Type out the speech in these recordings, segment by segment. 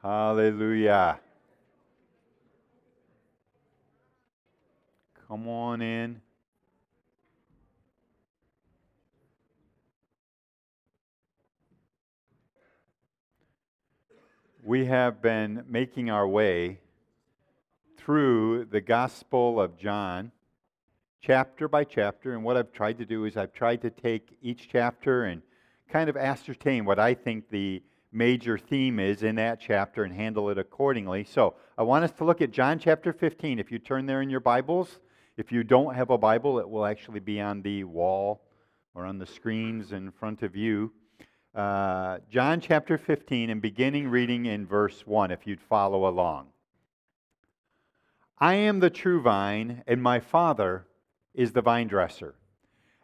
Hallelujah. Come on in. We have been making our way through the Gospel of John, chapter by chapter. And what I've tried to do is I've tried to take each chapter and kind of ascertain what I think the major theme is in that chapter and handle it accordingly. So I want us to look at John chapter 15. If you turn there in your Bibles, if you don't have a Bible, it will actually be on the wall or on the screens in front of you. Uh, John chapter 15 and beginning reading in verse 1, if you'd follow along. I am the true vine, and my Father is the vine dresser.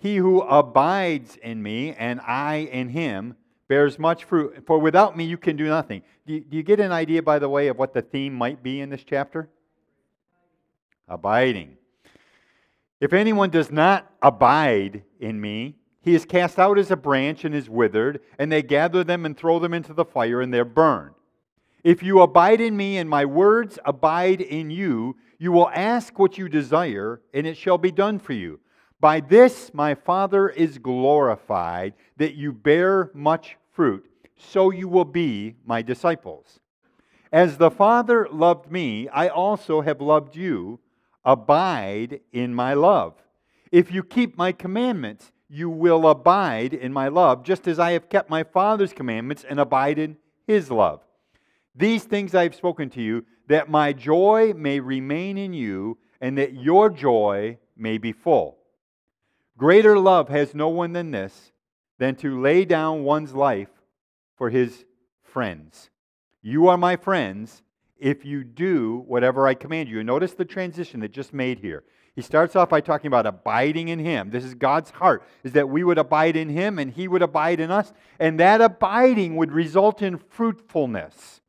He who abides in me and I in him bears much fruit, for without me you can do nothing. Do you, do you get an idea, by the way, of what the theme might be in this chapter? Abiding. If anyone does not abide in me, he is cast out as a branch and is withered, and they gather them and throw them into the fire, and they're burned. If you abide in me and my words abide in you, you will ask what you desire, and it shall be done for you. By this my Father is glorified, that you bear much fruit, so you will be my disciples. As the Father loved me, I also have loved you. Abide in my love. If you keep my commandments, you will abide in my love, just as I have kept my Father's commandments and abide in his love. These things I have spoken to you, that my joy may remain in you, and that your joy may be full. Greater love has no one than this, than to lay down one's life for his friends. You are my friends if you do whatever I command you. Notice the transition that just made here. He starts off by talking about abiding in him. This is God's heart, is that we would abide in him and he would abide in us, and that abiding would result in fruitfulness.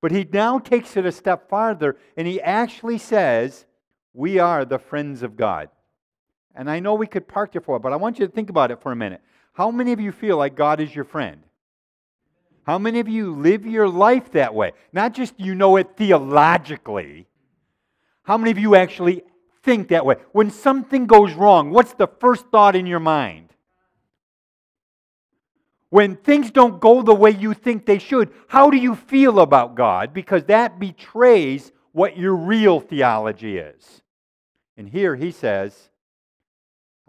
But he now takes it a step farther and he actually says, We are the friends of God. And I know we could park there for it, but I want you to think about it for a minute. How many of you feel like God is your friend? How many of you live your life that way? Not just you know it theologically. How many of you actually think that way. When something goes wrong, what's the first thought in your mind? When things don't go the way you think they should, how do you feel about God? Because that betrays what your real theology is. And here he says,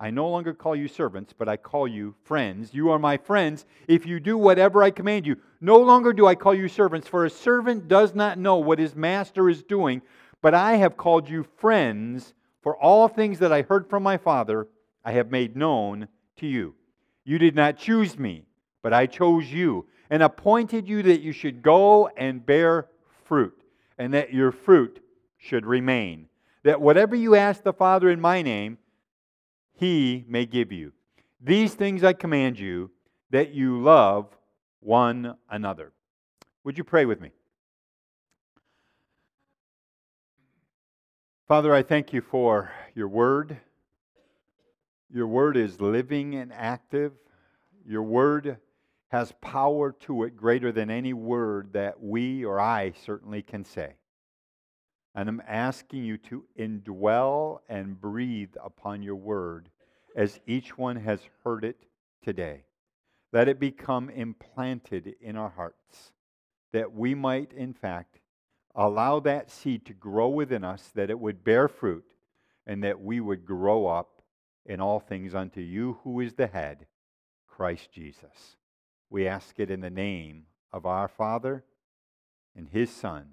I no longer call you servants, but I call you friends. You are my friends if you do whatever I command you. No longer do I call you servants, for a servant does not know what his master is doing, but I have called you friends, for all things that I heard from my Father, I have made known to you. You did not choose me, but I chose you and appointed you that you should go and bear fruit, and that your fruit should remain. That whatever you ask the Father in my name, he may give you. These things I command you, that you love one another. Would you pray with me? Father, I thank you for your word. Your word is living and active. Your word has power to it greater than any word that we or I certainly can say. And I'm asking you to indwell and breathe upon your word as each one has heard it today. Let it become implanted in our hearts, that we might, in fact, allow that seed to grow within us, that it would bear fruit, and that we would grow up in all things unto you who is the head, Christ Jesus. We ask it in the name of our Father and his Son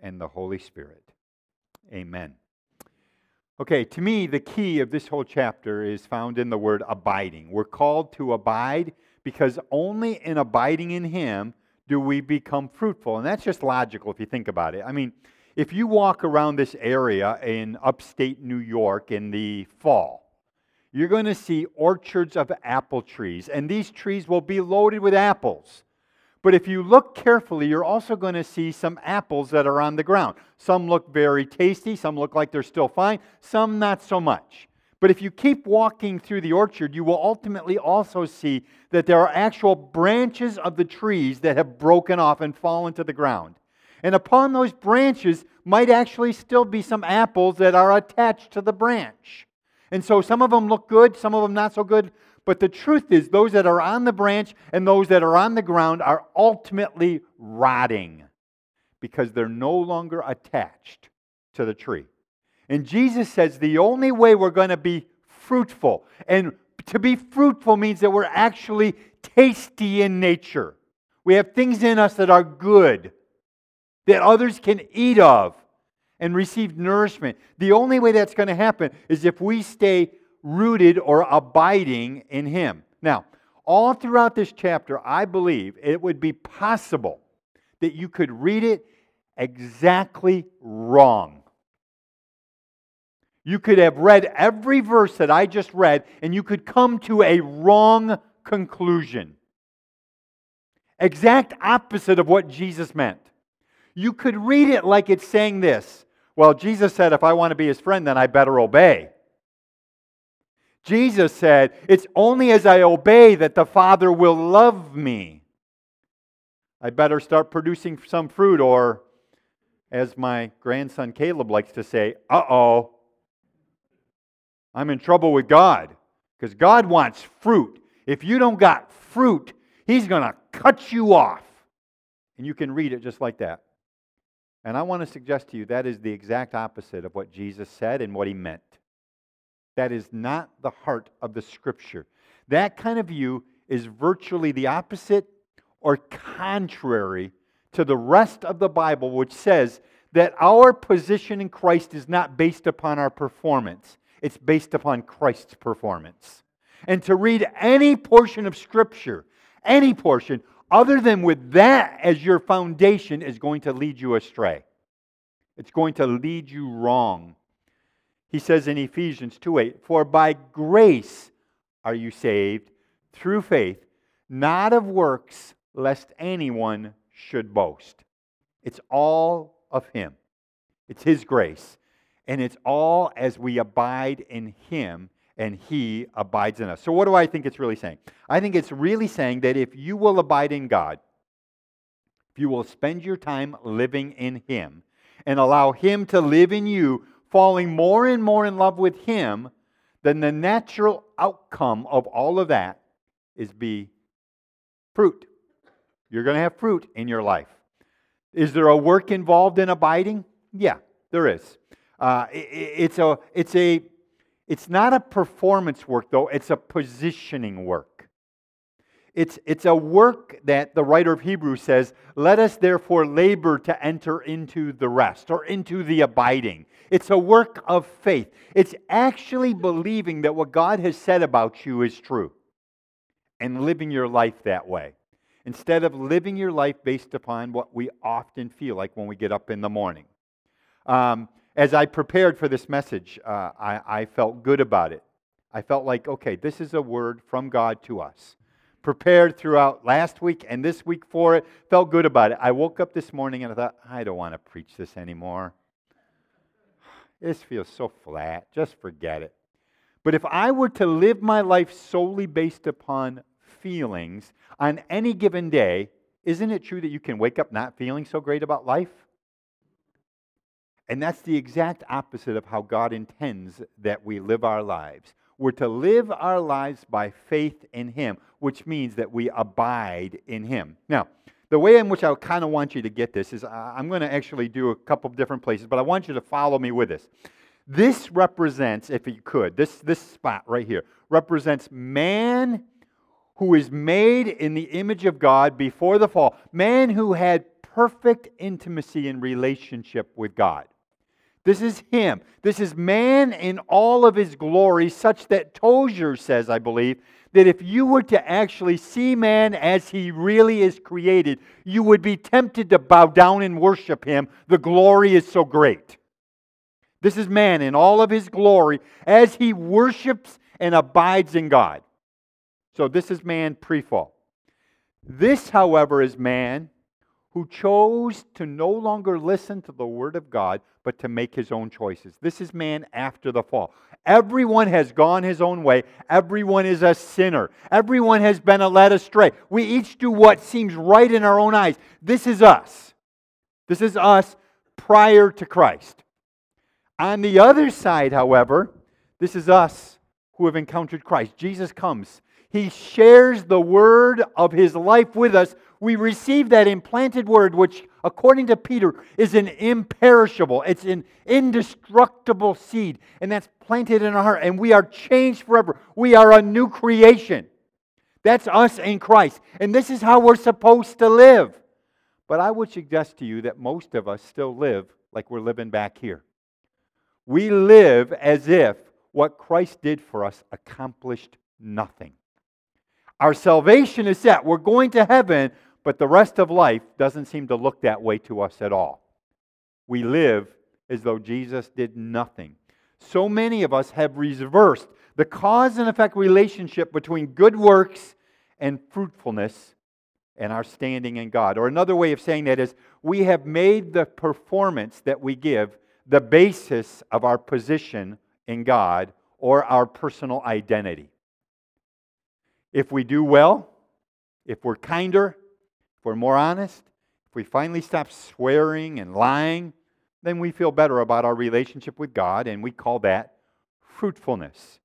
and the Holy Spirit. Amen. Okay, to me, the key of this whole chapter is found in the word abiding. We're called to abide because only in abiding in him do we become fruitful. And that's just logical if you think about it. I mean, if you walk around this area in upstate New York in the fall, you're going to see orchards of apple trees, and these trees will be loaded with apples. But if you look carefully, you're also going to see some apples that are on the ground. Some look very tasty, some look like they're still fine, some not so much. But if you keep walking through the orchard, you will ultimately also see that there are actual branches of the trees that have broken off and fallen to the ground. And upon those branches might actually still be some apples that are attached to the branch. And so some of them look good, some of them not so good. But the truth is, those that are on the branch and those that are on the ground are ultimately rotting because they're no longer attached to the tree. And Jesus says the only way we're going to be fruitful, and to be fruitful means that we're actually tasty in nature. We have things in us that are good, that others can eat of and receive nourishment. The only way that's going to happen is if we stay rooted or abiding in Him. Now, all throughout this chapter, I believe it would be possible that you could read it exactly wrong. You could have read every verse that I just read, and you could come to a wrong conclusion. Exact opposite of what Jesus meant. You could read it like it's saying this Well, Jesus said, if I want to be his friend, then I better obey. Jesus said, It's only as I obey that the Father will love me. I better start producing some fruit, or as my grandson Caleb likes to say, uh oh, I'm in trouble with God because God wants fruit. If you don't got fruit, He's going to cut you off. And you can read it just like that. And I want to suggest to you that is the exact opposite of what Jesus said and what He meant. That is not the heart of the Scripture. That kind of view is virtually the opposite or contrary to the rest of the Bible, which says that our position in Christ is not based upon our performance it's based upon Christ's performance. And to read any portion of Scripture, any portion, other than with that as your foundation, is going to lead you astray. It's going to lead you wrong. He says in Ephesians 2 8, For by grace are you saved through faith, not of works, lest anyone should boast. It's all of Him, it's His grace. And it's all as we abide in Him and He abides in us. So, what do I think it's really saying? I think it's really saying that if you will abide in God, if you will spend your time living in Him and allow Him to live in you, falling more and more in love with Him, then the natural outcome of all of that is be fruit. You're going to have fruit in your life. Is there a work involved in abiding? Yeah, there is. Uh, it, it's, a, it's, a, it's not a performance work, though, it's a positioning work. It's, it's a work that the writer of Hebrews says, Let us therefore labor to enter into the rest or into the abiding. It's a work of faith. It's actually believing that what God has said about you is true and living your life that way. Instead of living your life based upon what we often feel like when we get up in the morning. Um, as I prepared for this message, uh, I, I felt good about it. I felt like, okay, this is a word from God to us. Prepared throughout last week and this week for it, felt good about it. I woke up this morning and I thought, I don't want to preach this anymore. This feels so flat. Just forget it. But if I were to live my life solely based upon feelings on any given day, isn't it true that you can wake up not feeling so great about life? And that's the exact opposite of how God intends that we live our lives. We're to live our lives by faith in Him, which means that we abide in Him. Now, the way in which I kind of want you to get this is I'm going to actually do a couple of different places, but I want you to follow me with this. This represents, if you could, this, this spot right here represents man who is made in the image of God before the fall, man who had perfect intimacy and relationship with God. This is Him. This is man in all of His glory, such that Tozer says, I believe, that if you were to actually see man as he really is created, you would be tempted to bow down and worship him. The glory is so great. This is man in all of his glory as he worships and abides in God. So, this is man pre fall. This, however, is man who chose to no longer listen to the word of God, but to make his own choices. This is man after the fall. Everyone has gone his own way. Everyone is a sinner. Everyone has been led astray. We each do what seems right in our own eyes. This is us. This is us prior to Christ. On the other side, however, this is us who have encountered Christ. Jesus comes. He shares the word of his life with us. We receive that implanted word, which, according to Peter, is an imperishable, it's an indestructible seed. And that's planted in our heart. And we are changed forever. We are a new creation. That's us in Christ. And this is how we're supposed to live. But I would suggest to you that most of us still live like we're living back here. We live as if what Christ did for us accomplished nothing. Our salvation is set. We're going to heaven, but the rest of life doesn't seem to look that way to us at all. We live as though Jesus did nothing. So many of us have reversed the cause and effect relationship between good works and fruitfulness and our standing in God. Or another way of saying that is we have made the performance that we give the basis of our position in God or our personal identity. If we do well, if we're kinder, we're more honest, if we finally stop swearing and lying, then we feel better about our relationship with God, and we call that fruitfulness.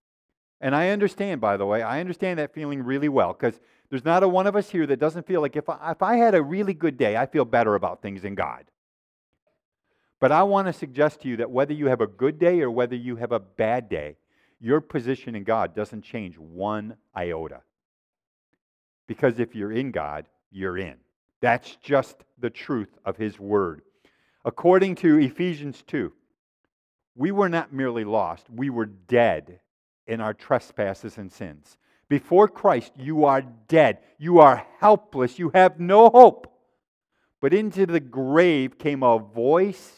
And I understand, by the way, I understand that feeling really well because there's not a one of us here that doesn't feel like if I, if I had a really good day, I feel better about things in God. But I want to suggest to you that whether you have a good day or whether you have a bad day, your position in God doesn't change one iota. Because if you're in God, you're in. That's just the truth of His Word. According to Ephesians 2, we were not merely lost, we were dead in our trespasses and sins. Before Christ, you are dead. You are helpless. You have no hope. But into the grave came a voice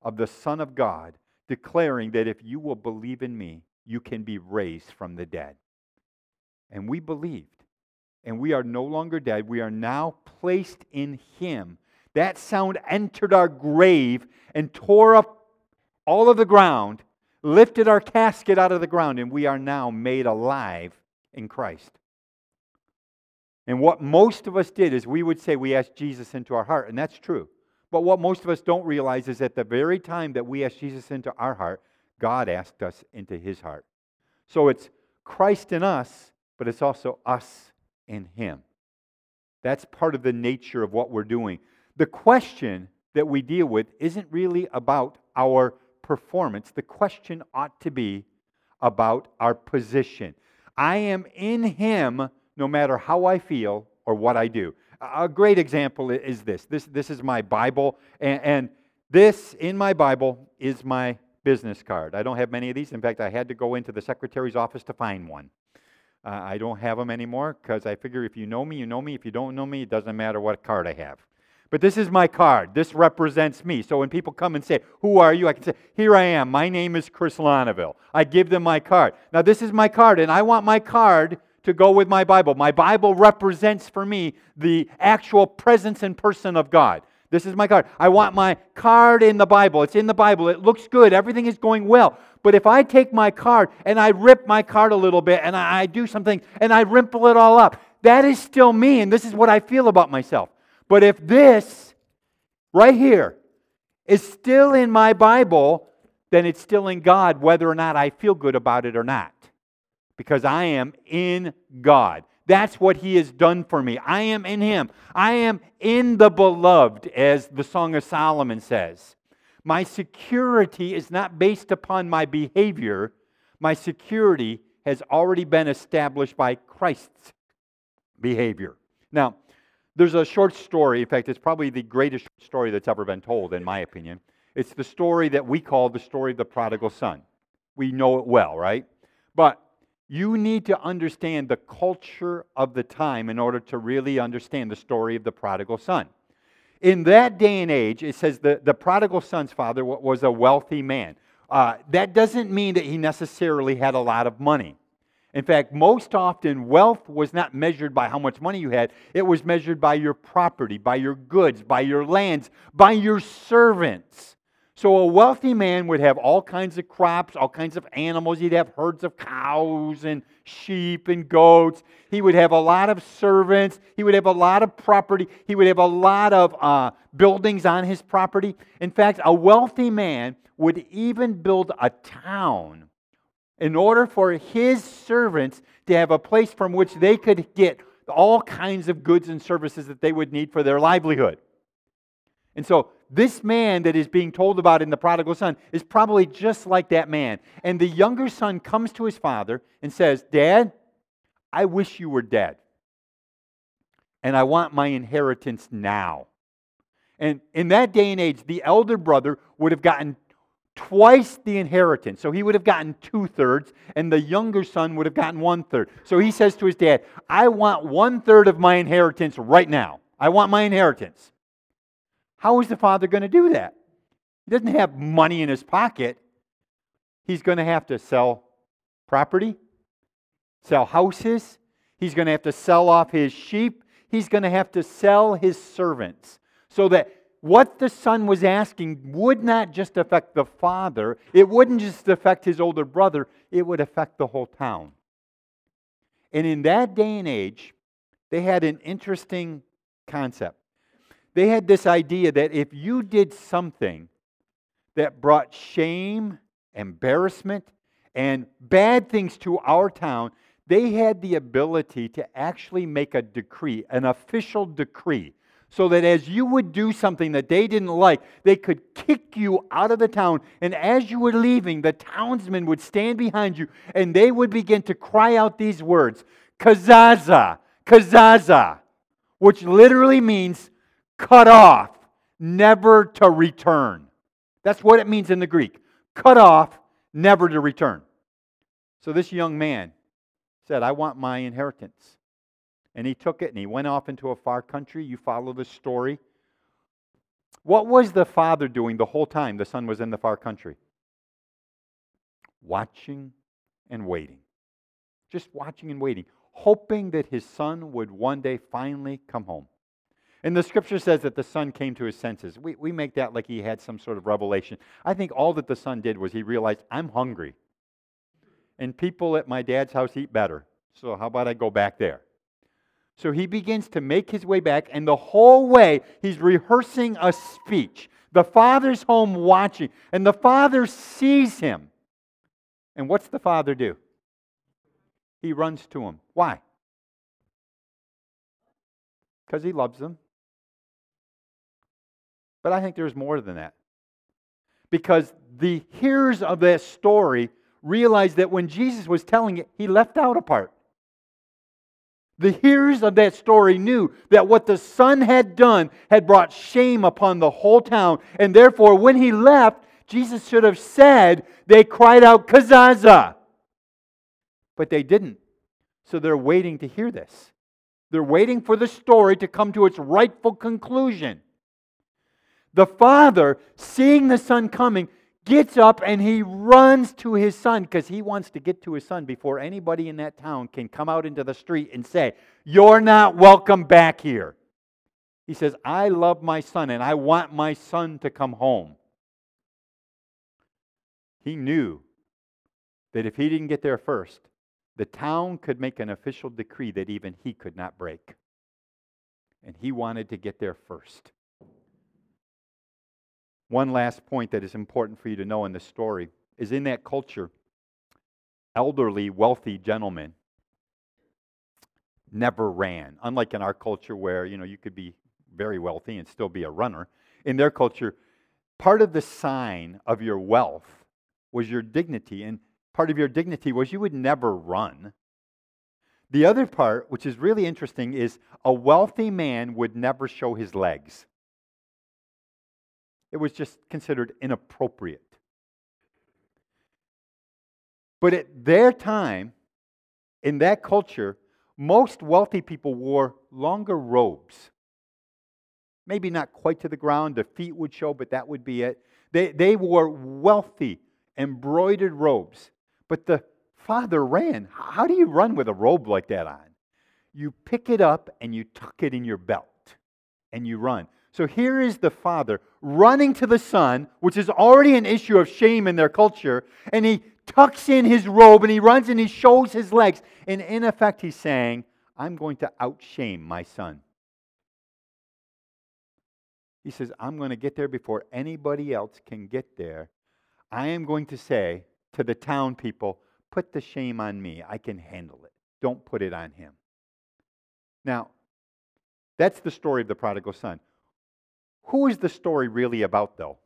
of the Son of God declaring that if you will believe in me, you can be raised from the dead. And we believed and we are no longer dead. We are now placed in Him. That sound entered our grave and tore up all of the ground, lifted our casket out of the ground, and we are now made alive in Christ. And what most of us did is we would say we asked Jesus into our heart, and that's true. But what most of us don't realize is at the very time that we asked Jesus into our heart, God asked us into his heart. So it's Christ in us, but it's also us in Him. That's part of the nature of what we're doing. The question that we deal with isn't really about our performance. The question ought to be about our position. I am in Him no matter how I feel or what I do. A great example is this. This, this is my Bible, and, and this in my Bible is my business card. I don't have many of these. In fact, I had to go into the secretary's office to find one. Uh, I don't have them anymore because I figure if you know me, you know me. If you don't know me, it doesn't matter what card I have. But this is my card. This represents me. So when people come and say, Who are you? I can say, Here I am. My name is Chris Lonneville. I give them my card. Now, this is my card, and I want my card to go with my Bible. My Bible represents for me the actual presence and person of God. This is my card. I want my card in the Bible. It's in the Bible. It looks good. Everything is going well. But if I take my card and I rip my card a little bit and I, I do something and I rimple it all up, that is still me and this is what I feel about myself. But if this right here is still in my Bible, then it's still in God, whether or not I feel good about it or not. Because I am in God. That's what he has done for me. I am in him. I am in the beloved, as the Song of Solomon says. My security is not based upon my behavior. My security has already been established by Christ's behavior. Now, there's a short story. In fact, it's probably the greatest story that's ever been told, in my opinion. It's the story that we call the story of the prodigal son. We know it well, right? But You need to understand the culture of the time in order to really understand the story of the prodigal son. In that day and age, it says the, the prodigal son's father was a wealthy man. Uh, that doesn't mean that he necessarily had a lot of money. In fact, most often, wealth was not measured by how much money you had, it was measured by your property, by your goods, by your lands, by your servants. So a wealthy man would have all kinds of crops, all kinds of animals. He'd have herds of cows and sheep and goats. He would have a lot of servants. He would have a lot of property. He would have a lot of uh, buildings on his property. In fact, a wealthy man would even build a town in order for his servants to have a place from which they could get all kinds of goods and services that they would need for their livelihood. And so this man that is being told about in the prodigal son is probably just like that man. And the younger son comes to his father and says, Dad, I wish you were dead. And I want my inheritance now. And in that day and age, the elder brother would have gotten twice the inheritance. So he would have gotten two thirds, and the younger son would have gotten one third. So he says to his dad, I want one third of my inheritance right now. I want my inheritance. How is the father going to do that? He doesn't have money in his pocket. He's going to have to sell property, sell houses. He's going to have to sell off his sheep. He's going to have to sell his servants so that what the son was asking would not just affect the father, it wouldn't just affect his older brother, it would affect the whole town. And in that day and age, they had an interesting concept. They had this idea that if you did something that brought shame, embarrassment, and bad things to our town, they had the ability to actually make a decree, an official decree, so that as you would do something that they didn't like, they could kick you out of the town. And as you were leaving, the townsmen would stand behind you and they would begin to cry out these words Kazaza, Kazaza, which literally means cut off, never to return. That's what it means in the Greek. Cut off, never to return. So this young man said, I want my inheritance. And he took it and he went off into a far country. You follow the story. What was the father doing the whole time the son was in the far country? Watching and waiting. Just watching and waiting, hoping that his son would one day finally come home. And the scripture says that the son came to his senses. We, we make that like he had some sort of revelation. I think all that the son did was he realized, I'm hungry. And people at my dad's house eat better. So how about I go back there? So he begins to make his way back, and the whole way he's rehearsing a speech. The father's home watching, and the father sees him. And what's the father do? He runs to him. Why? Because he loves them. But I think there's more than that. Because the hearers of that story realized that when Jesus was telling it, he left out a part. The hearers of that story knew that what the son had done had brought shame upon the whole town. And therefore, when he left, Jesus should have said, they cried out, Kazaza. But they didn't. So they're waiting to hear this. They're waiting for the story to come to its rightful conclusion. The father, seeing the son coming, gets up and he runs to his son because he wants to get to his son before anybody in that town can come out into the street and say, You're not welcome back here. He says, I love my son and I want my son to come home. He knew that if he didn't get there first, the town could make an official decree that even he could not break. And he wanted to get there first. One last point that is important for you to know in this story is in that culture, elderly, wealthy gentlemen never ran. Unlike in our culture where, you know, you could be very wealthy and still be a runner. In their culture, part of the sign of your wealth was your dignity, and part of your dignity was you would never run. The other part, which is really interesting, is a wealthy man would never show his legs. It was just considered inappropriate. But at their time, in that culture, most wealthy people wore longer robes. Maybe not quite to the ground, the feet would show, but that would be it. They, they wore wealthy, embroidered robes. But the father ran. How do you run with a robe like that on? You pick it up and you tuck it in your belt and you run. So here is the father running to the son, which is already an issue of shame in their culture, and he tucks in his robe and he runs and he shows his legs. And in effect, he's saying, I'm going to outshame my son. He says, I'm going to get there before anybody else can get there. I am going to say to the town people, put the shame on me. I can handle it. Don't put it on him. Now, that's the story of the prodigal son. Who is the story really about, though?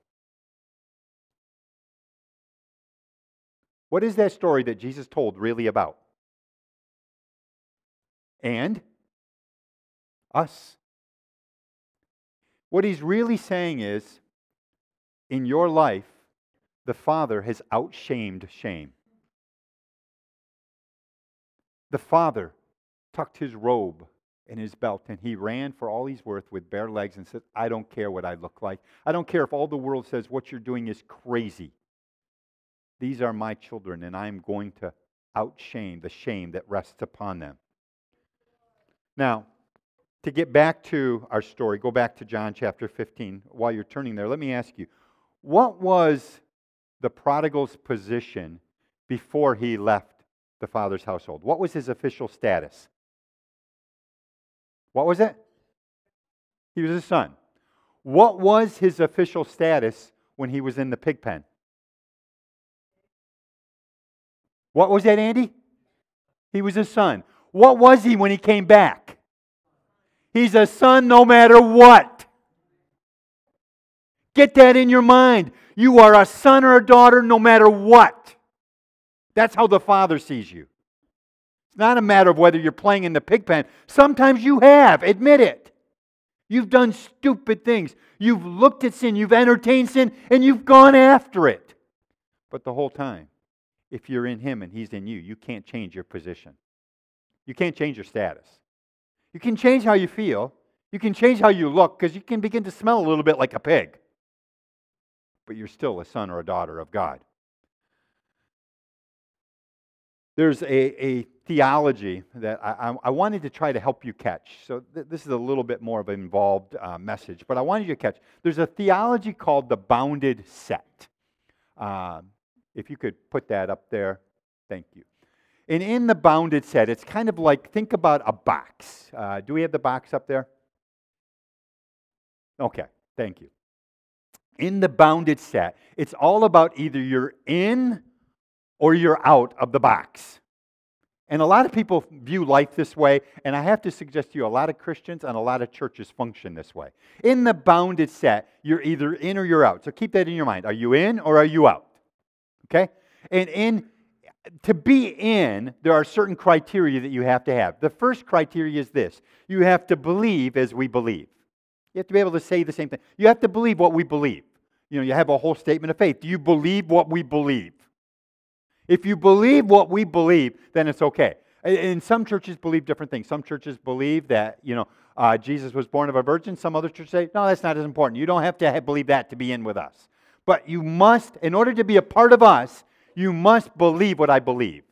What is that story that Jesus told really about? And us. What he's really saying is in your life, the Father has outshamed shame. The Father tucked his robe in his belt and he ran for all he's worth with bare legs and said, I don't care what I look like. I don't care if all the world says what you're doing is crazy. These are my children, and I'm going to outshame the shame that rests upon them. Now, to get back to our story, go back to John chapter 15. While you're turning there, let me ask you what was the prodigal's position before he left the father's household? What was his official status? What was it? He was a son. What was his official status when he was in the pig pen? What was that, Andy? He was a son. What was he when he came back? He's a son no matter what. Get that in your mind. You are a son or a daughter no matter what. That's how the Father sees you. It's not a matter of whether you're playing in the pig pen. Sometimes you have, admit it. You've done stupid things. You've looked at sin, you've entertained sin, and you've gone after it. But the whole time, if you're in Him and He's in you, you can't change your position. You can't change your status. You can change how you feel. You can change how you look because you can begin to smell a little bit like a pig. But you're still a son or a daughter of God. There's a, a theology that I, I, wanted to try to help you catch. So th- this is a little bit more of an involved uh, message, but I wanted you to catch. There's a theology called the bounded set. Uh, if you could put that up there, thank you. And in the bounded set, it's kind of like think about a box. Uh, do we have the box up there? Okay, thank you. In the bounded set, it's all about either you're in or you're out of the box. And a lot of people view life this way, and I have to suggest to you a lot of Christians and a lot of churches function this way. In the bounded set, you're either in or you're out. So keep that in your mind. Are you in or are you out? Okay? And in to be in, there are certain criteria that you have to have. The first criteria is this you have to believe as we believe. You have to be able to say the same thing. You have to believe what we believe. You know, you have a whole statement of faith. Do you believe what we believe? If you believe what we believe, then it's okay. And some churches believe different things. Some churches believe that, you know, uh, Jesus was born of a virgin. Some other churches say, no, that's not as important. You don't have to have, believe that to be in with us. But you must, in order to be a part of us, you must believe what I believe.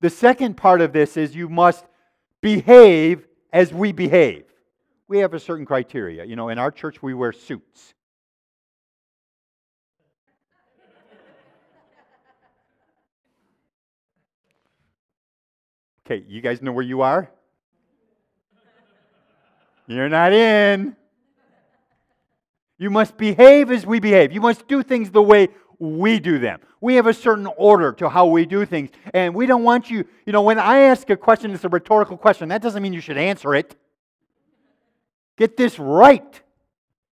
The second part of this is you must behave as we behave. We have a certain criteria. You know, in our church, we wear suits. Okay, you guys know where you are? You're not in. You must behave as we behave. You must do things the way we do them. We have a certain order to how we do things. And we don't want you, you know, when I ask a question, it's a rhetorical question. That doesn't mean you should answer it. Get this right.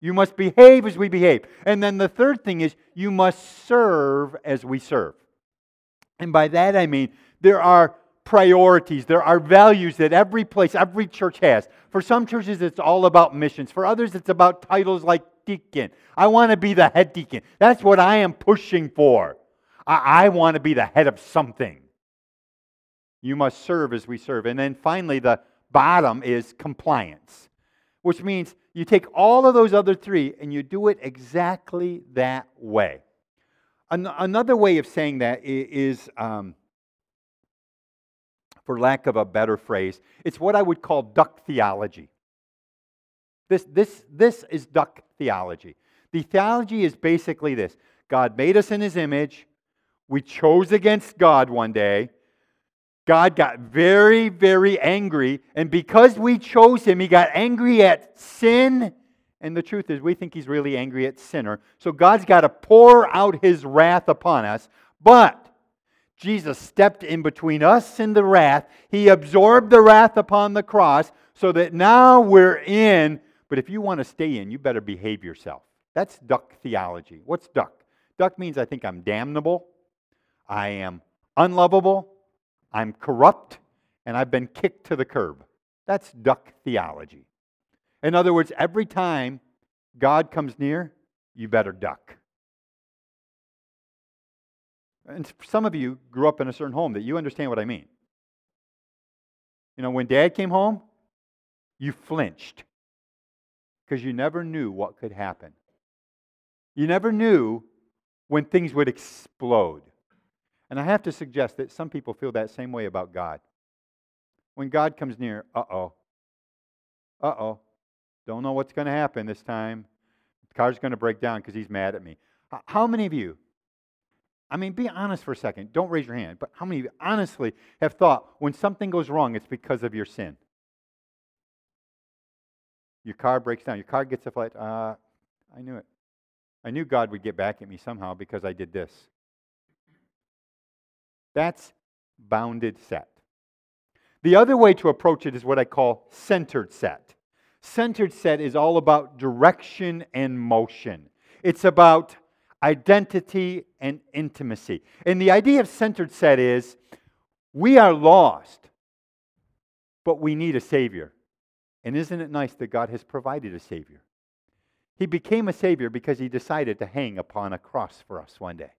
You must behave as we behave. And then the third thing is you must serve as we serve. And by that I mean there are priorities, there are values that every place, every church has. For some churches, it's all about missions. For others, it's about titles like deacon. I want to be the head deacon. That's what I am pushing for. I, I want to be the head of something. You must serve as we serve. And then finally, the bottom is compliance, which means you take all of those other three and you do it exactly that way. An- another way of saying that is, um, for lack of a better phrase, it's what I would call duck theology. This, this, this is duck theology. The theology is basically this God made us in his image. We chose against God one day. God got very, very angry. And because we chose him, he got angry at sin. And the truth is, we think he's really angry at sinner. So God's got to pour out his wrath upon us. But Jesus stepped in between us and the wrath. He absorbed the wrath upon the cross so that now we're in. But if you want to stay in, you better behave yourself. That's duck theology. What's duck? Duck means I think I'm damnable, I am unlovable, I'm corrupt, and I've been kicked to the curb. That's duck theology. In other words, every time God comes near, you better duck. And some of you grew up in a certain home that you understand what I mean. You know, when dad came home, you flinched because you never knew what could happen. You never knew when things would explode. And I have to suggest that some people feel that same way about God. When God comes near, uh oh, uh oh, don't know what's going to happen this time. The car's going to break down because he's mad at me. How many of you, I mean, be honest for a second. Don't raise your hand, but how many of you honestly have thought when something goes wrong, it's because of your sin? Your car breaks down, your car gets a flat. Uh, I knew it. I knew God would get back at me somehow because I did this. That's bounded set. The other way to approach it is what I call centered set. Centered set is all about direction and motion, it's about identity and intimacy. And the idea of centered set is we are lost, but we need a Savior. And isn't it nice that God has provided a Savior? He became a Savior because He decided to hang upon a cross for us one day.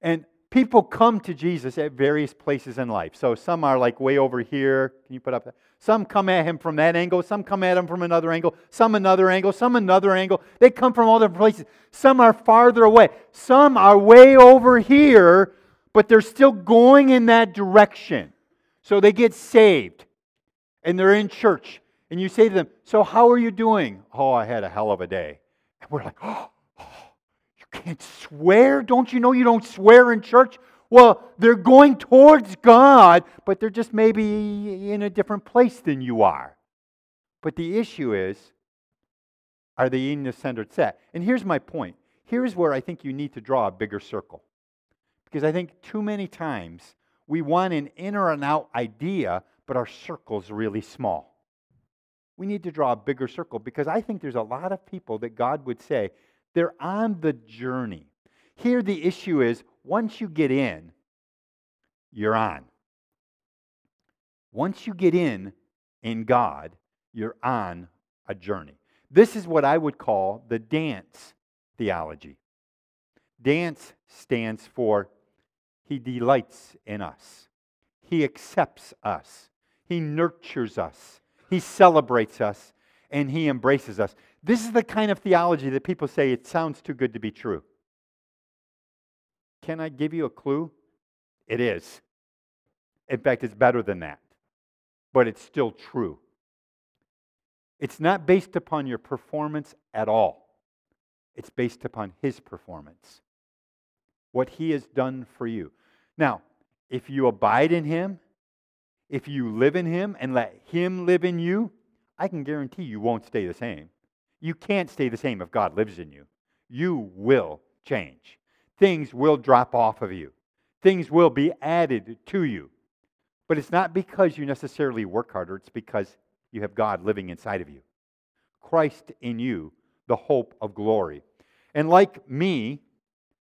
And people come to Jesus at various places in life. So some are like way over here. Can you put up that? Some come at him from that angle. Some come at him from another angle. Some another angle. Some another angle. They come from all different places. Some are farther away. Some are way over here, but they're still going in that direction. So they get saved and they're in church. And you say to them, So how are you doing? Oh, I had a hell of a day. And we're like, Oh, you can't swear? Don't you know you don't swear in church? Well, they're going towards God, but they're just maybe in a different place than you are. But the issue is, are they in the centered set? And here's my point. Here's where I think you need to draw a bigger circle. Because I think too many times we want an in or an out idea, but our circle's really small. We need to draw a bigger circle because I think there's a lot of people that God would say they're on the journey. Here, the issue is once you get in, you're on. Once you get in in God, you're on a journey. This is what I would call the dance theology. Dance stands for He delights in us, He accepts us, He nurtures us, He celebrates us, and He embraces us. This is the kind of theology that people say it sounds too good to be true. Can I give you a clue? It is. In fact, it's better than that, but it's still true. It's not based upon your performance at all, it's based upon His performance, what He has done for you. Now, if you abide in Him, if you live in Him and let Him live in you, I can guarantee you won't stay the same. You can't stay the same if God lives in you. You will change things will drop off of you, things will be added to you. But it's not because you necessarily work harder, it's because you have God living inside of you. Christ in you, the hope of glory. And like me,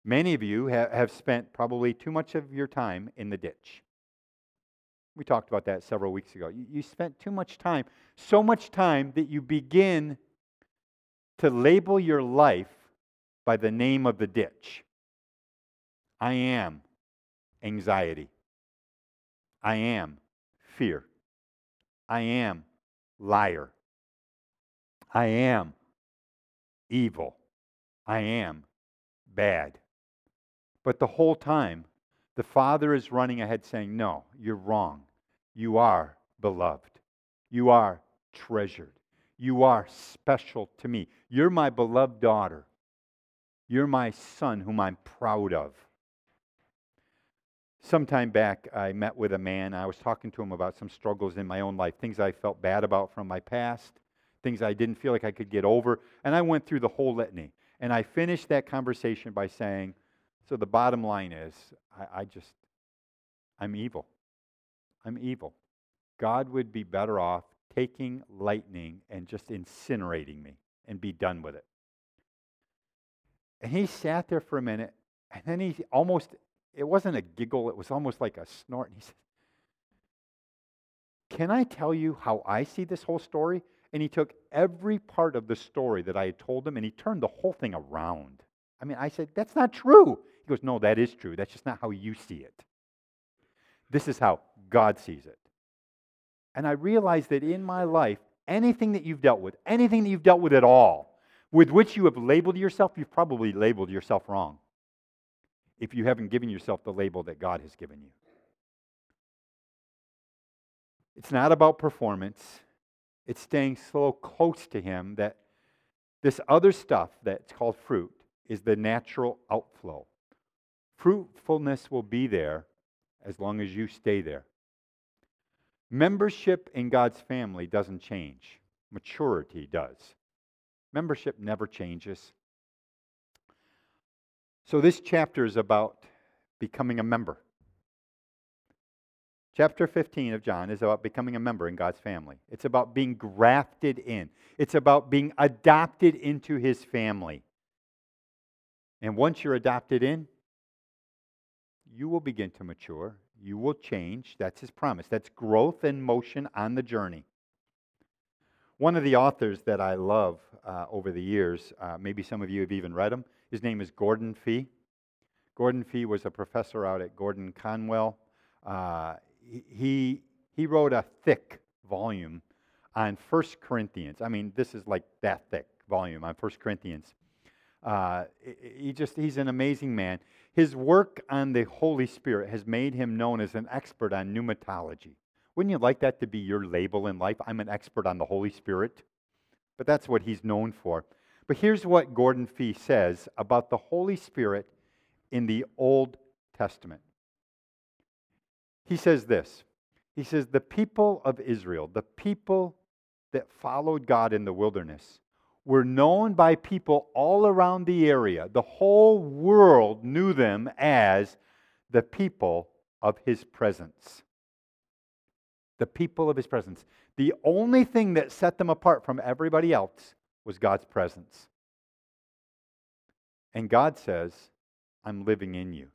many of you have spent probably too much of your time in the ditch. We talked about that several weeks ago. You spent too much time, so much time that you begin to label your life by the name of the ditch. I am anxiety. I am fear. I am liar. I am evil. I am bad. But the whole time, the Father is running ahead saying, No, you're wrong. You are beloved. You are treasured. You are special to me. You're my beloved daughter. You're my son whom I'm proud of. Sometime back, I met with a man. I was talking to him about some struggles in my own life, things I felt bad about from my past, things I didn't feel like I could get over. And I went through the whole litany. And I finished that conversation by saying, So the bottom line is, I, I just, I'm evil. I'm evil. God would be better off taking lightning and just incinerating me and be done with it. And he sat there for a minute, and then he almost, it wasn't a giggle, it was almost like a snort. And he said, Can I tell you how I see this whole story? And he took every part of the story that I had told him and he turned the whole thing around. I mean, I said, That's not true. He goes, No, that is true. That's just not how you see it. This is how God sees it. And I realized that in my life, anything that you've dealt with, anything that you've dealt with at all, with which you have labeled yourself, you've probably labeled yourself wrong if you haven't given yourself the label that God has given you. It's not about performance, it's staying so close to Him that this other stuff that's called fruit is the natural outflow. Fruitfulness will be there as long as you stay there. Membership in God's family doesn't change, maturity does. Membership never changes. So, this chapter is about becoming a member. Chapter 15 of John is about becoming a member in God's family. It's about being grafted in, it's about being adopted into his family. And once you're adopted in, you will begin to mature. You will change. That's his promise. That's growth and motion on the journey. One of the authors that I love uh, over the years, uh, maybe some of you have even read him, his name is Gordon Fee. Gordon Fee was a professor out at Gordon Conwell. Uh, he, he wrote a thick volume on 1 Corinthians. I mean, this is like that thick volume on 1 Corinthians. Uh, he just, he's an amazing man. His work on the Holy Spirit has made him known as an expert on pneumatology. Wouldn't you like that to be your label in life? I'm an expert on the Holy Spirit. But that's what he's known for. But here's what Gordon Fee says about the Holy Spirit in the Old Testament. He says this He says, The people of Israel, the people that followed God in the wilderness, were known by people all around the area. The whole world knew them as the people of his presence. The people of his presence. The only thing that set them apart from everybody else was God's presence. And God says, I'm living in you.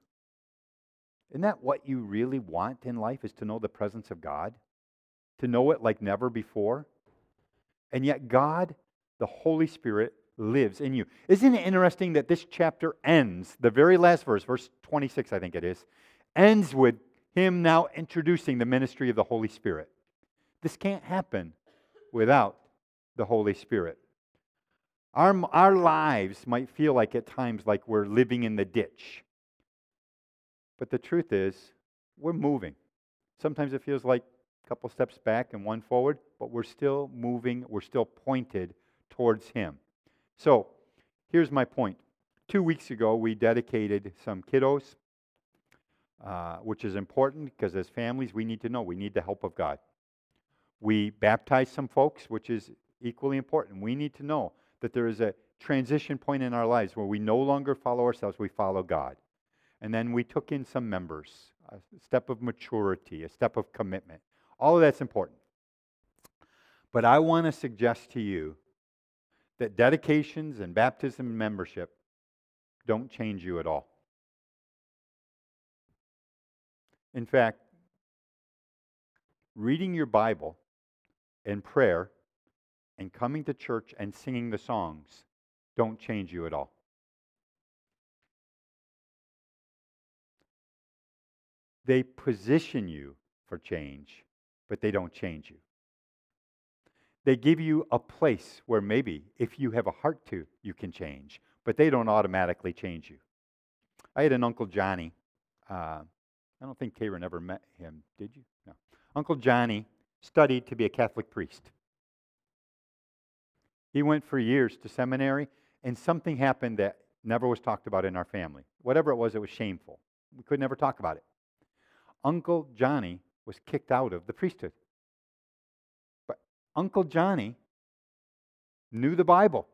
Isn't that what you really want in life is to know the presence of God? To know it like never before? And yet God the Holy Spirit lives in you. Isn't it interesting that this chapter ends, the very last verse, verse 26, I think it is, ends with him now introducing the ministry of the Holy Spirit. This can't happen without the Holy Spirit. Our, our lives might feel like at times like we're living in the ditch. But the truth is, we're moving. Sometimes it feels like a couple steps back and one forward, but we're still moving, we're still pointed towards Him. So, here's my point. Two weeks ago, we dedicated some kiddos, uh, which is important because as families, we need to know we need the help of God. We baptized some folks, which is equally important. We need to know that there is a transition point in our lives where we no longer follow ourselves, we follow God. And then we took in some members, a step of maturity, a step of commitment. All of that's important. But I want to suggest to you that dedications and baptism and membership don't change you at all. In fact, reading your Bible and prayer and coming to church and singing the songs don't change you at all. They position you for change, but they don't change you. They give you a place where maybe, if you have a heart to, you can change, but they don't automatically change you. I had an Uncle Johnny. Uh, I don't think Karen ever met him, did you? No. Uncle Johnny studied to be a Catholic priest. He went for years to seminary, and something happened that never was talked about in our family. Whatever it was, it was shameful. We could never talk about it. Uncle Johnny was kicked out of the priesthood. But Uncle Johnny knew the Bible.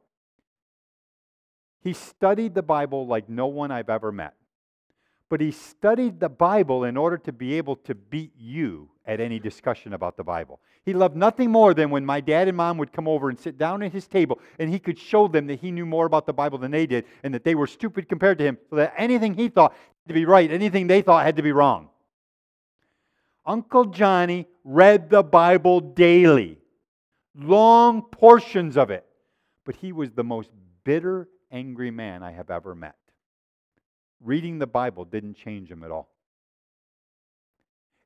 He studied the Bible like no one I've ever met. But he studied the Bible in order to be able to beat you at any discussion about the Bible. He loved nothing more than when my dad and mom would come over and sit down at his table and he could show them that he knew more about the Bible than they did and that they were stupid compared to him, so that anything he thought had to be right, anything they thought had to be wrong. Uncle Johnny read the Bible daily, long portions of it, but he was the most bitter, angry man I have ever met. Reading the Bible didn't change him at all.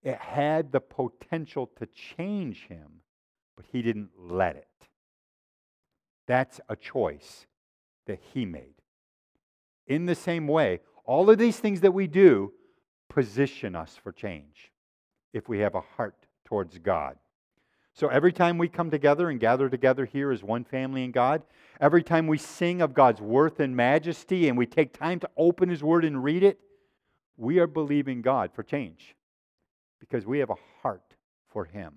It had the potential to change him, but he didn't let it. That's a choice that he made. In the same way, all of these things that we do position us for change if we have a heart towards God. So every time we come together and gather together here as one family in God, every time we sing of God's worth and majesty and we take time to open His Word and read it, we are believing God for change because we have a heart for Him,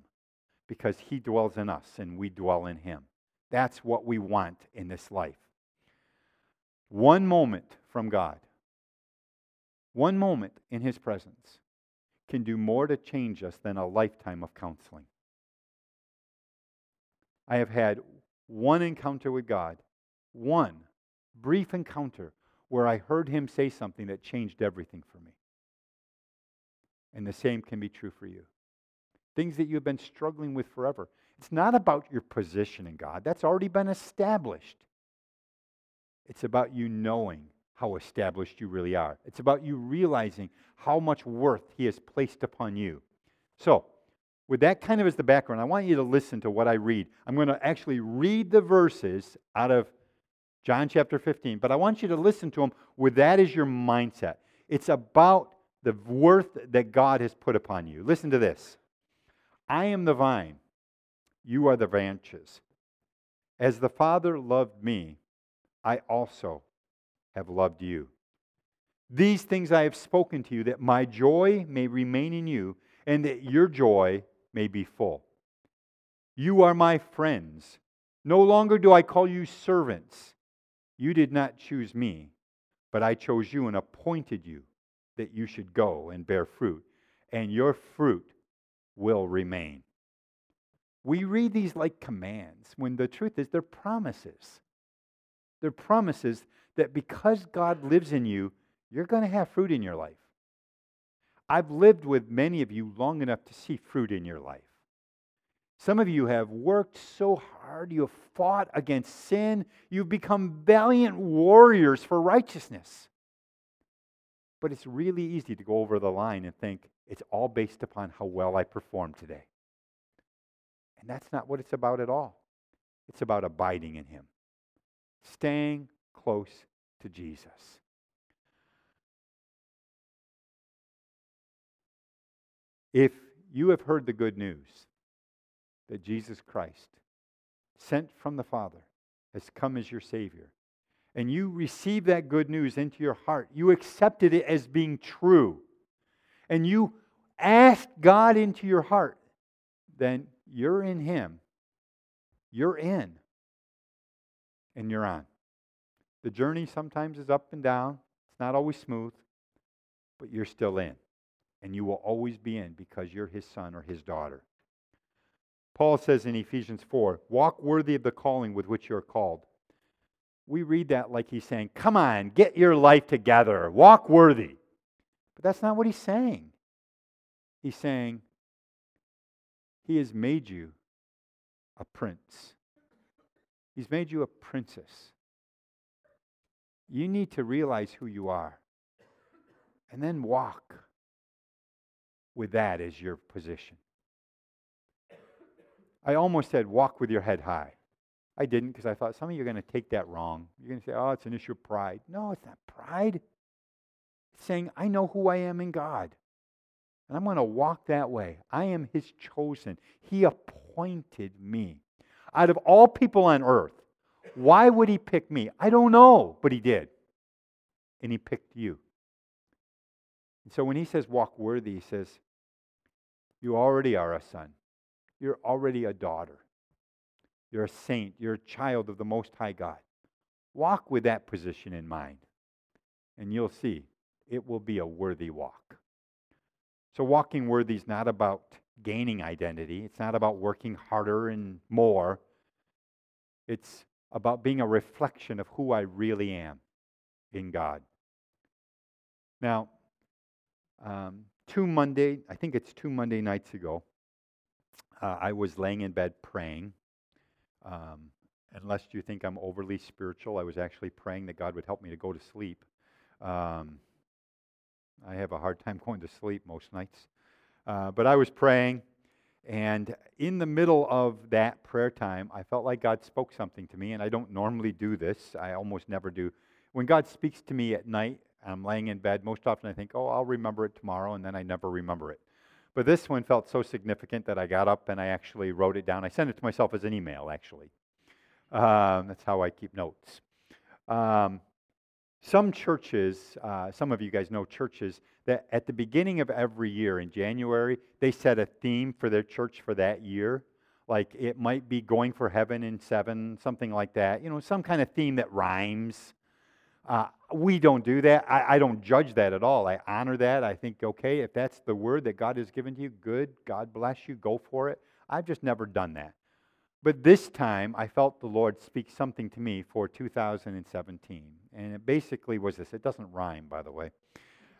because He dwells in us and we dwell in Him. That's what we want in this life. One moment from God, one moment in His presence can do more to change us than a lifetime of counseling. I have had one encounter with God, one brief encounter where I heard Him say something that changed everything for me. And the same can be true for you. Things that you've been struggling with forever. It's not about your position in God, that's already been established. It's about you knowing how established you really are. It's about you realizing how much worth He has placed upon you. So, with that kind of as the background, I want you to listen to what I read. I'm going to actually read the verses out of John chapter 15, but I want you to listen to them with that as your mindset. It's about the worth that God has put upon you. Listen to this I am the vine, you are the branches. As the Father loved me, I also have loved you. These things I have spoken to you, that my joy may remain in you, and that your joy may be full. You are my friends. No longer do I call you servants. You did not choose me, but I chose you and appointed you that you should go and bear fruit, and your fruit will remain. We read these like commands when the truth is they're promises. They're promises that because God lives in you, you're going to have fruit in your life. I've lived with many of you long enough to see fruit in your life. Some of you have worked so hard, you have fought against sin, you've become valiant warriors for righteousness. But it's really easy to go over the line and think it's all based upon how well I performed today. And that's not what it's about at all. It's about abiding in Him, staying close to Jesus. If you have heard the good news that Jesus Christ, sent from the Father, has come as your Savior, and you receive that good news into your heart, you accepted it as being true, and you asked God into your heart, then you're in Him. You're in, and you're on. The journey sometimes is up and down, it's not always smooth, but you're still in. And you will always be in because you're his son or his daughter. Paul says in Ephesians 4 walk worthy of the calling with which you're called. We read that like he's saying, Come on, get your life together, walk worthy. But that's not what he's saying. He's saying, He has made you a prince, He's made you a princess. You need to realize who you are and then walk. With that as your position. I almost said, walk with your head high. I didn't because I thought some of you are going to take that wrong. You're going to say, oh, it's an issue of pride. No, it's not pride. It's saying, I know who I am in God. And I'm going to walk that way. I am his chosen. He appointed me. Out of all people on earth, why would he pick me? I don't know, but he did. And he picked you. And so when he says walk worthy, he says, You already are a son. You're already a daughter. You're a saint. You're a child of the Most High God. Walk with that position in mind, and you'll see it will be a worthy walk. So, walking worthy is not about gaining identity, it's not about working harder and more. It's about being a reflection of who I really am in God. Now, um, two Monday, I think it's two Monday nights ago, uh, I was laying in bed praying. Um, unless you think I'm overly spiritual, I was actually praying that God would help me to go to sleep. Um, I have a hard time going to sleep most nights. Uh, but I was praying, and in the middle of that prayer time, I felt like God spoke something to me, and I don't normally do this. I almost never do. When God speaks to me at night, I'm laying in bed, most often I think, oh, I'll remember it tomorrow, and then I never remember it. But this one felt so significant that I got up and I actually wrote it down. I sent it to myself as an email, actually. Um, that's how I keep notes. Um, some churches, uh, some of you guys know churches, that at the beginning of every year in January, they set a theme for their church for that year. Like it might be going for heaven in seven, something like that. You know, some kind of theme that rhymes. Uh, we don't do that. I, I, don't judge that at all. I honor that. I think, okay, if that's the word that God has given to you, good. God bless you. Go for it. I've just never done that. But this time, I felt the Lord speak something to me for 2017. And it basically was this. It doesn't rhyme, by the way.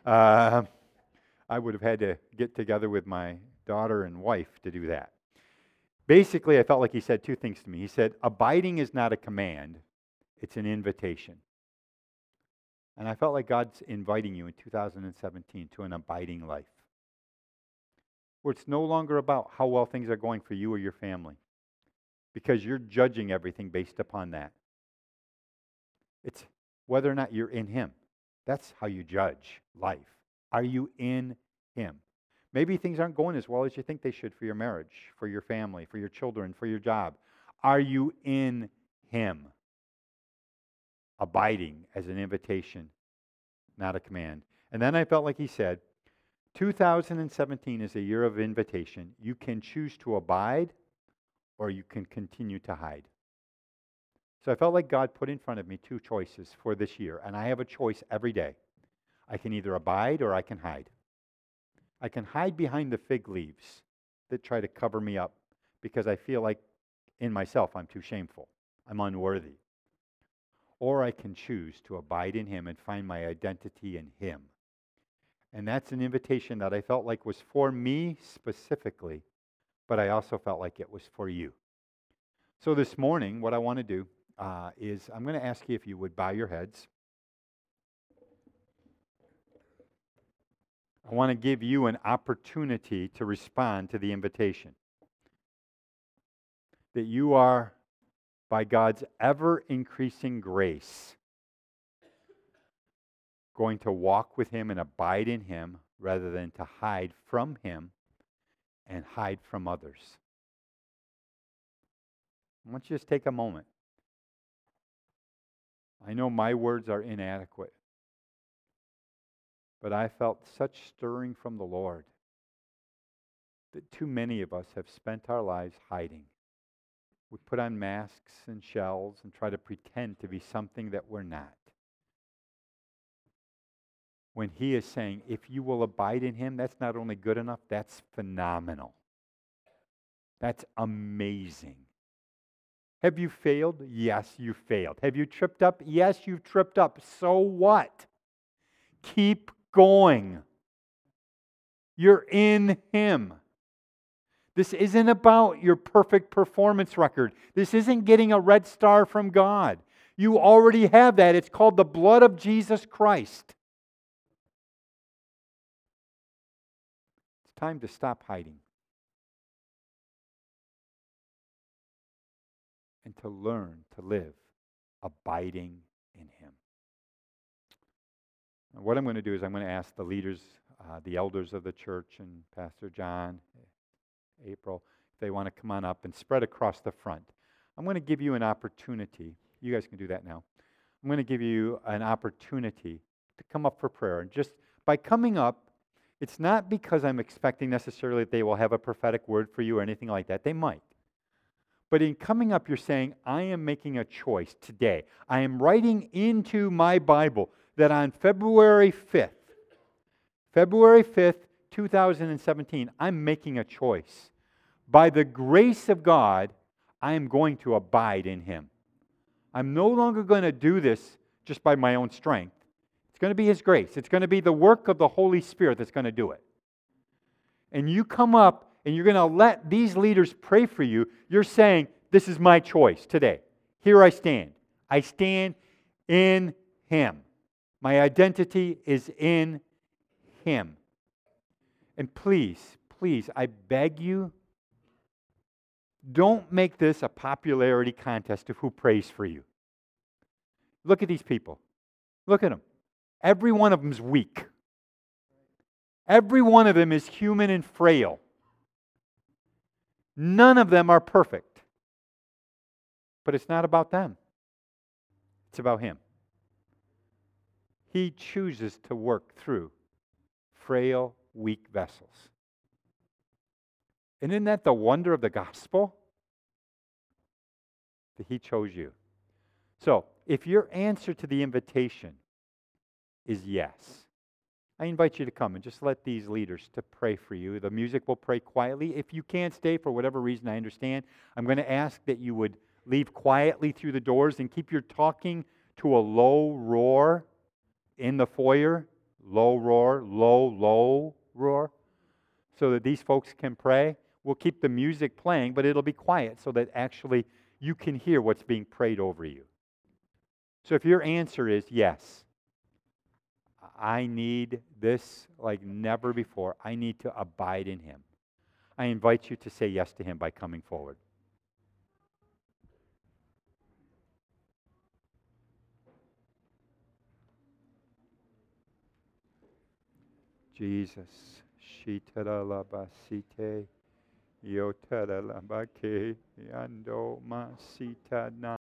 Uh, I would have had to get together with my daughter and wife to do that. Basically, I felt like he said two things to me. He said, Abiding is not a command, it's an invitation. And I felt like God's inviting you in 2017 to an abiding life where it's no longer about how well things are going for you or your family because you're judging everything based upon that. It's whether or not you're in Him. That's how you judge life. Are you in Him? Maybe things aren't going as well as you think they should for your marriage, for your family, for your children, for your job. Are you in Him? Abiding as an invitation, not a command. And then I felt like he said, 2017 is a year of invitation. You can choose to abide or you can continue to hide. So I felt like God put in front of me two choices for this year, and I have a choice every day. I can either abide or I can hide. I can hide behind the fig leaves that try to cover me up because I feel like in myself I'm too shameful. I'm unworthy or I can choose to abide in Him and find my identity in Him. And that's an invitation that I felt like was for me specifically, but I also felt like it was for you. So this morning, what I want to do uh, is I'm going to ask you if you would bow your heads. I want to give you an opportunity to respond to the invitation. That you are by God's ever increasing grace, going to walk with Him and abide in Him rather than to hide from Him and hide from others. I want you to just take a moment. I know my words are inadequate, but I felt such stirring from the Lord that too many of us have spent our lives hiding. We put on masks and shells and try to pretend to be something that we're not. When he is saying, if you will abide in him, that's not only good enough, that's phenomenal. That's amazing. Have you failed? Yes, you failed. Have you tripped up? Yes, you've tripped up. So what? Keep going. You're in Him. This isn't about your perfect performance record. This isn't getting a red star from God. You already have that. It's called the blood of Jesus Christ. It's time to stop hiding and to learn to live abiding in Him. What I'm going to do is I'm going to ask the leaders, uh, the elders of the church, and Pastor John, April, if they want to come on up and spread across the front. I'm going to give you an opportunity. You guys can do that now. I'm going to give you an opportunity to come up for prayer. And just by coming up, it's not because I'm expecting necessarily that they will have a prophetic word for you or anything like that. They might. But in coming up, you're saying, I am making a choice today. I am writing into my Bible that on February 5th, February 5th, 2017, I'm making a choice. By the grace of God, I am going to abide in Him. I'm no longer going to do this just by my own strength. It's going to be His grace, it's going to be the work of the Holy Spirit that's going to do it. And you come up and you're going to let these leaders pray for you. You're saying, This is my choice today. Here I stand. I stand in Him. My identity is in Him. And please, please, I beg you, don't make this a popularity contest of who prays for you. Look at these people. Look at them. Every one of them is weak. Every one of them is human and frail. None of them are perfect. But it's not about them, it's about Him. He chooses to work through frail, weak vessels. And isn't that the wonder of the gospel? That He chose you. So, if your answer to the invitation is yes, I invite you to come and just let these leaders to pray for you. The music will pray quietly. If you can't stay for whatever reason, I understand. I'm going to ask that you would leave quietly through the doors and keep your talking to a low roar in the foyer. Low roar, low, low roar, so that these folks can pray. We'll keep the music playing, but it'll be quiet so that actually you can hear what's being prayed over you. So if your answer is yes, I need this like never before, I need to abide in Him, I invite you to say yes to Him by coming forward. Jesus. Shitara labasite. Yotara labake. Yando masita na